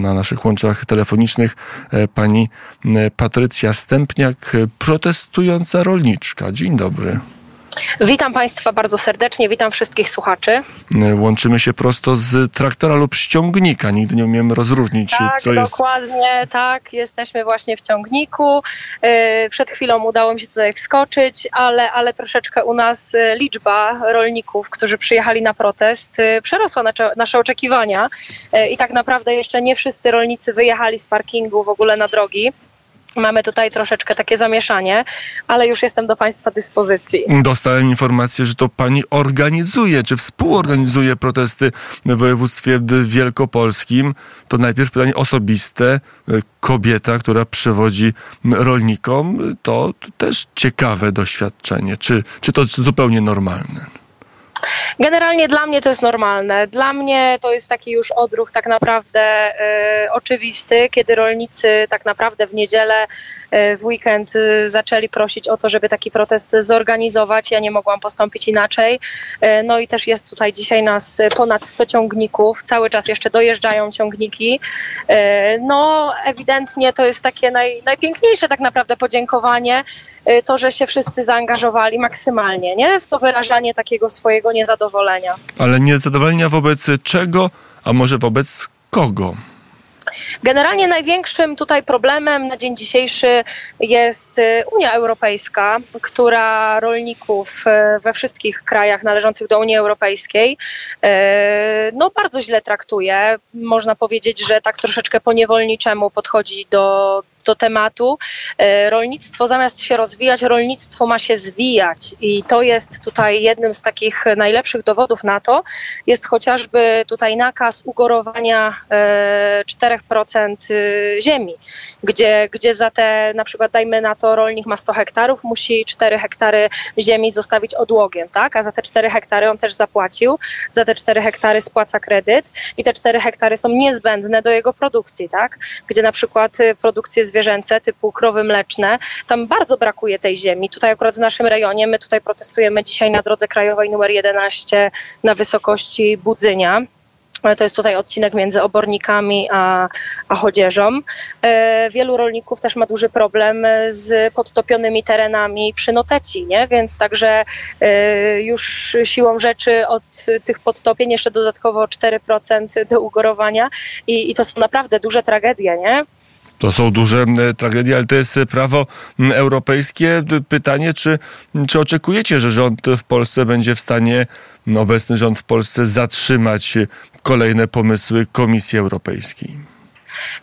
Na naszych łączach telefonicznych e, pani e, Patrycja Stępniak, e, protestująca rolniczka. Dzień dobry. Witam Państwa bardzo serdecznie, witam wszystkich słuchaczy. Łączymy się prosto z traktora lub ściągnika. Nigdy nie umiemy rozróżnić, tak, co jest. Dokładnie, tak. Jesteśmy właśnie w ciągniku. Przed chwilą udało mi się tutaj wskoczyć, ale, ale troszeczkę u nas liczba rolników, którzy przyjechali na protest, przerosła nasze oczekiwania. I tak naprawdę jeszcze nie wszyscy rolnicy wyjechali z parkingu w ogóle na drogi. Mamy tutaj troszeczkę takie zamieszanie, ale już jestem do Państwa dyspozycji. Dostałem informację, że to Pani organizuje, czy współorganizuje protesty w województwie wielkopolskim. To najpierw pytanie osobiste. Kobieta, która przewodzi rolnikom, to też ciekawe doświadczenie. Czy, czy to zupełnie normalne? Generalnie dla mnie to jest normalne. Dla mnie to jest taki już odruch tak naprawdę y, oczywisty, kiedy rolnicy tak naprawdę w niedzielę, y, w weekend y, zaczęli prosić o to, żeby taki protest zorganizować. Ja nie mogłam postąpić inaczej. no i też jest tutaj dzisiaj nas ponad 100 ciągników. Cały czas jeszcze dojeżdżają ciągniki. no ewidentnie to jest takie naj, najpiękniejsze tak naprawdę podziękowanie to, że się wszyscy zaangażowali maksymalnie nie? w to wyrażanie takiego swojego niezadowolenia. Ale niezadowolenia wobec czego, a może wobec kogo? Generalnie największym tutaj problemem na dzień dzisiejszy jest y, Unia Europejska, która rolników y, we wszystkich krajach należących do Unii Europejskiej no bardzo źle traktuje. Można powiedzieć, że tak troszeczkę po niewolniczemu podchodzi do, do tematu. E, rolnictwo zamiast się rozwijać, rolnictwo ma się zwijać i to jest tutaj jednym z takich najlepszych dowodów na to, jest chociażby tutaj nakaz ugorowania 4% e, ziemi, gdzie, gdzie za te, na przykład dajmy na to, rolnik ma 100 hektarów, musi 4 hektary ziemi zostawić odłogiem, tak? a za te 4 hektary on też zapłacił, za te 4 hektary spłaca kredyt i te 4 hektary są niezbędne do jego produkcji, tak? gdzie na przykład e, produkcję zwierzęce typu krowy mleczne. Tam bardzo brakuje tej ziemi. Tutaj akurat w naszym rejonie, my tutaj protestujemy dzisiaj na drodze krajowej numer 11 na wysokości Budzynia. To jest tutaj odcinek między obornikami a, a chodzieżą. E, wielu rolników też ma duży problem z podtopionymi terenami przy Noteci, nie? więc także e, już siłą rzeczy od tych podtopień jeszcze dodatkowo 4% do ugorowania i, i to są naprawdę duże tragedie. Nie? To są duże tragedie, ale to jest prawo europejskie. Pytanie, czy, czy oczekujecie, że rząd w Polsce będzie w stanie, obecny rząd w Polsce, zatrzymać kolejne pomysły Komisji Europejskiej?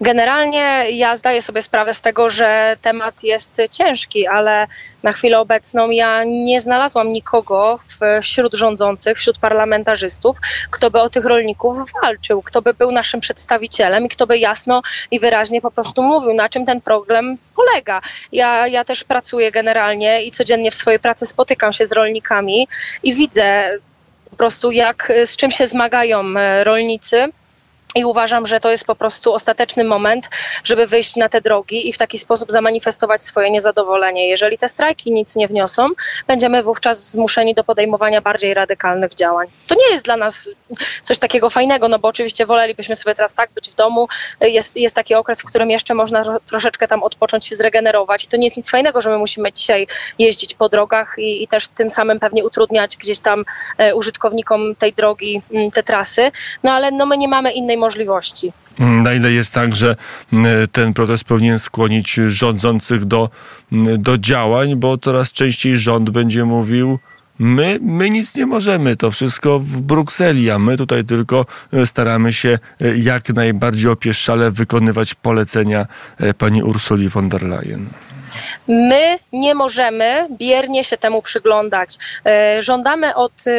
Generalnie ja zdaję sobie sprawę z tego, że temat jest ciężki, ale na chwilę obecną ja nie znalazłam nikogo wśród rządzących, wśród parlamentarzystów, kto by o tych rolników walczył, kto by był naszym przedstawicielem i kto by jasno i wyraźnie po prostu mówił, na czym ten problem polega. Ja, ja też pracuję generalnie i codziennie w swojej pracy spotykam się z rolnikami i widzę po prostu, jak z czym się zmagają e, rolnicy i uważam, że to jest po prostu ostateczny moment, żeby wyjść na te drogi i w taki sposób zamanifestować swoje niezadowolenie. Jeżeli te strajki nic nie wniosą, będziemy wówczas zmuszeni do podejmowania bardziej radykalnych działań. To nie jest dla nas coś takiego fajnego, no bo oczywiście wolelibyśmy sobie teraz tak być w domu. Jest, jest taki okres, w którym jeszcze można troszeczkę tam odpocząć, się zregenerować. I to nie jest nic fajnego, że my musimy dzisiaj jeździć po drogach i, i też tym samym pewnie utrudniać gdzieś tam e, użytkownikom tej drogi te trasy. No ale no my nie mamy innej możliwości. Na ile jest tak, że mm, ten protest powinien skłonić rządzących do, mm, do działań, bo coraz częściej rząd będzie mówił, My, my nic nie możemy, to wszystko w Brukseli, a my tutaj tylko e, staramy się e, jak najbardziej opieszczale wykonywać polecenia e, pani Ursuli von der Leyen. My nie możemy biernie się temu przyglądać. E, żądamy od e,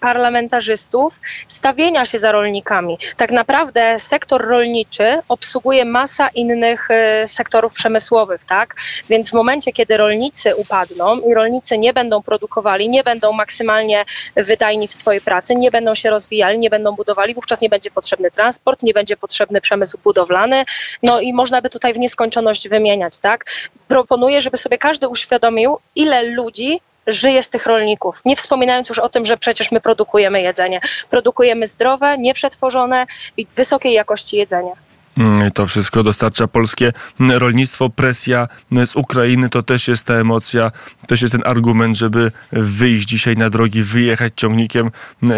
parlamentarzystów stawienia się za rolnikami. Tak naprawdę sektor rolniczy obsługuje masa innych e, sektorów przemysłowych, tak? Więc w momencie, kiedy rolnicy upadną i rolnicy nie będą produkowali, nie będą maksymalnie wydajni w swojej pracy, nie będą się rozwijali, nie będą budowali, wówczas nie będzie potrzebny transport, nie będzie potrzebny przemysł budowlany. No i można by tutaj w nieskończoność wymieniać, tak? Proponuję, żeby sobie każdy uświadomił, ile ludzi żyje z tych rolników. Nie wspominając już o tym, że przecież my produkujemy jedzenie. Produkujemy zdrowe, nieprzetworzone i wysokiej jakości jedzenie. Mm, to wszystko dostarcza polskie rolnictwo. Presja z Ukrainy to też jest ta emocja, też jest ten argument, żeby wyjść dzisiaj na drogi, wyjechać ciągnikiem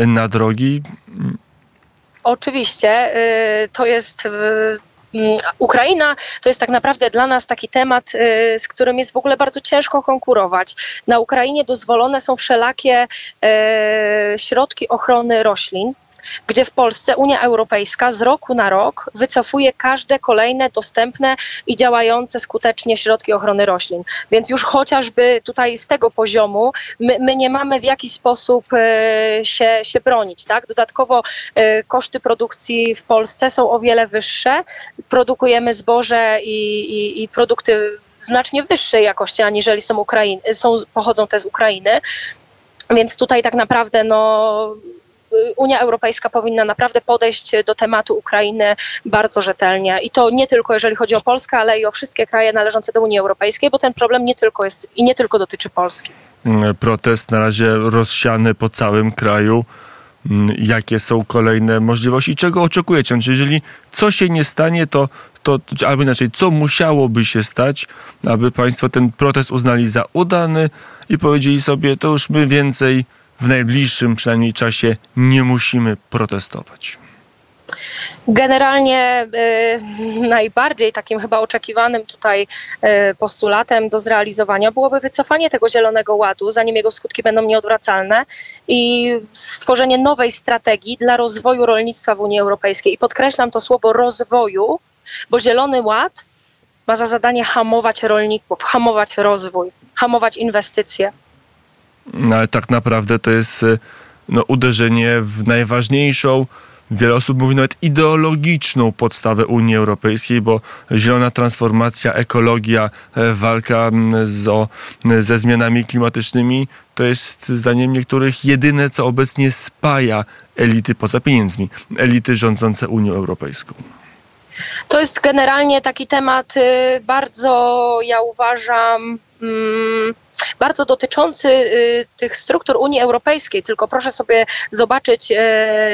na drogi. Oczywiście. Y, to jest y, Ukraina to jest tak naprawdę dla nas taki temat, y, z którym jest w ogóle bardzo ciężko konkurować. Na Ukrainie dozwolone są wszelakie środki ochrony roślin gdzie w Polsce Unia Europejska z roku na rok wycofuje każde kolejne dostępne i działające skutecznie środki ochrony roślin. Więc już chociażby tutaj z tego poziomu my, my nie mamy w jaki sposób e, się, się bronić. Tak? Dodatkowo e, koszty produkcji w Polsce są o wiele wyższe. Produkujemy zboże i, i, i produkty znacznie wyższej jakości, aniżeli są, Ukrainy, są pochodzą te z Ukrainy. Więc tutaj tak naprawdę no, Unia Europejska powinna naprawdę podejść do tematu Ukrainy bardzo rzetelnie. I to nie tylko jeżeli chodzi o Polskę, ale i o wszystkie kraje należące do Unii Europejskiej, bo ten problem nie tylko jest i nie tylko dotyczy Polski. Mm, protest na razie rozsiany po całym kraju. Mm, jakie są kolejne możliwości? Czego oczekujecie? Znaczy, jeżeli co się nie stanie, to, to albo inaczej, co musiałoby się stać, aby Państwo ten protest uznali za udany i powiedzieli sobie, to już my więcej w najbliższym przynajmniej czasie nie musimy protestować? Generalnie y, najbardziej takim chyba oczekiwanym tutaj y, postulatem do zrealizowania byłoby wycofanie tego Zielonego Ładu, zanim jego skutki będą nieodwracalne i stworzenie nowej strategii dla rozwoju rolnictwa w Unii Europejskiej. I podkreślam to słowo rozwoju, bo Zielony Ład ma za zadanie hamować rolników, hamować rozwój, hamować inwestycje. No, ale tak naprawdę to jest e, no, uderzenie w najważniejszą, wiele osób mówi nawet ideologiczną podstawę Unii Europejskiej, bo zielona transformacja, ekologia, e, walka z, o, ze zmianami klimatycznymi to jest zdaniem niektórych jedyne, co obecnie spaja elity poza pieniędzmi, elity rządzące Unią Europejską. To jest generalnie taki temat y, bardzo, ja uważam, mm, bardzo dotyczący y, tych struktur Unii Europejskiej, tylko proszę sobie zobaczyć, y,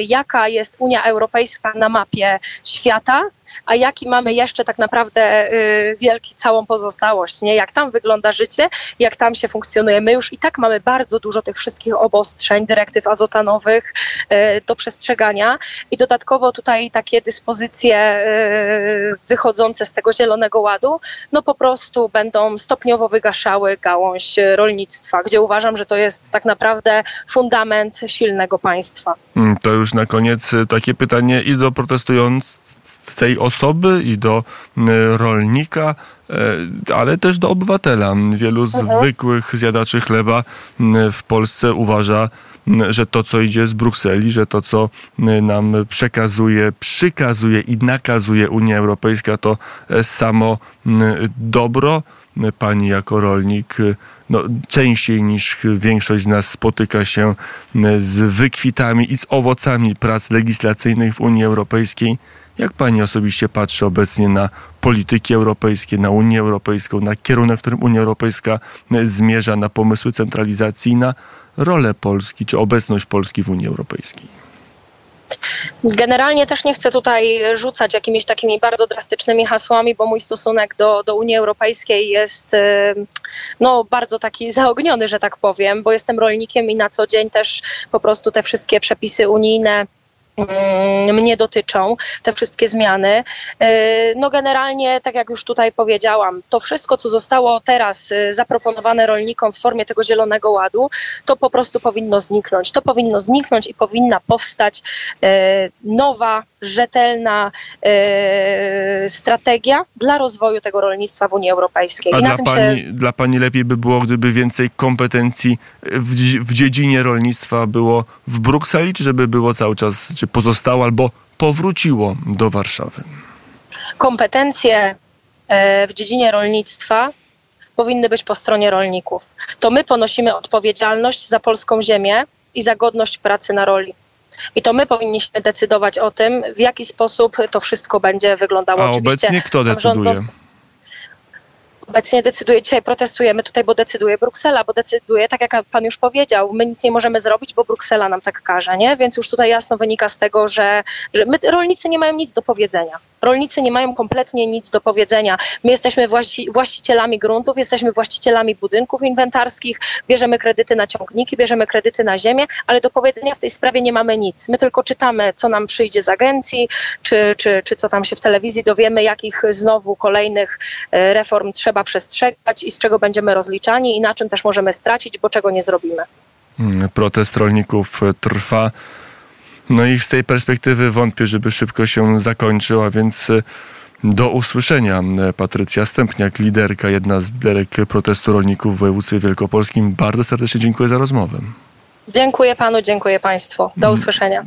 jaka jest Unia Europejska na mapie świata a jaki mamy jeszcze tak naprawdę y, wielki całą pozostałość, nie? Jak tam wygląda życie, jak tam się funkcjonuje. My już i tak mamy bardzo dużo tych wszystkich obostrzeń, dyrektyw azotanowych y, do przestrzegania i dodatkowo tutaj takie dyspozycje y, wychodzące z tego zielonego ładu, no po prostu będą stopniowo wygaszały gałąź rolnictwa, gdzie uważam, że to jest tak naprawdę fundament silnego państwa. Mm, to już na koniec takie pytanie i do protestujących tej osoby i do rolnika, e, ale też do obywatela. Wielu mhm. zwykłych zjadaczy chleba w Polsce uważa, że to, co idzie z Brukseli, że to, co nam przekazuje, przykazuje i nakazuje Unia Europejska, to e, samo dobro. Pani jako rolnik no, częściej niż większość z nas spotyka się z wykwitami i z owocami prac legislacyjnych w Unii Europejskiej. Jak pani osobiście patrzy obecnie na polityki europejskie, na Unię Europejską, na kierunek, w którym Unia Europejska zmierza, na pomysły centralizacji, na rolę Polski czy obecność Polski w Unii Europejskiej? Generalnie też nie chcę tutaj rzucać jakimiś takimi bardzo drastycznymi hasłami, bo mój stosunek do, do Unii Europejskiej jest no, bardzo taki zaogniony, że tak powiem, bo jestem rolnikiem i na co dzień też po prostu te wszystkie przepisy unijne mnie dotyczą, te wszystkie zmiany. Y, no generalnie, tak jak już tutaj powiedziałam, to wszystko, co zostało teraz y, zaproponowane rolnikom w formie tego zielonego ładu, to po prostu powinno zniknąć. To powinno zniknąć i powinna powstać y, nowa, rzetelna strategia dla rozwoju tego rolnictwa w Unii Europejskiej. A dla, pani, się... dla Pani lepiej by było, gdyby więcej kompetencji w, w dziedzinie rolnictwa było w Brukseli, czy żeby było cały czas, czy pozostało albo powróciło do Warszawy? Kompetencje e, w dziedzinie rolnictwa powinny być po stronie rolników. To my ponosimy odpowiedzialność za polską ziemię i za godność pracy na roli. I to my powinniśmy decydować o tym, w jaki sposób to wszystko będzie wyglądało. A Oczywiście obecnie kto decyduje? Obecnie decyduje, dzisiaj protestujemy tutaj, bo decyduje Bruksela, bo decyduje, tak jak pan już powiedział, my nic nie możemy zrobić, bo Bruksela nam tak każe, nie? Więc już tutaj jasno wynika z tego, że, że my rolnicy nie mają nic do powiedzenia rolnicy nie mają kompletnie nic do powiedzenia. My jesteśmy właści właścicielami gruntów, jesteśmy właścicielami budynków inwentarskich, bierzemy kredyty na ciągniki, bierzemy kredyty na ziemię, ale do powiedzenia w tej sprawie nie mamy nic. My tylko czytamy, co nam przyjdzie z agencji, czy, czy, czy co tam się w telewizji dowiemy, jakich znowu kolejnych e, reform trzeba przestrzegać i z czego będziemy rozliczani i na czym też możemy stracić, bo czego nie zrobimy. Mm, Protest rolników e, trwa. No i z tej perspektywy wątpię, żeby szybko się zakończył, a więc e, do usłyszenia. E, Patrycja Stępniak, liderka, jedna z liderek protestu rolników w województwie wielkopolskim. Bardzo serdecznie dziękuję za rozmowę. Dziękuję panu, dziękuję państwu. Do usłyszenia.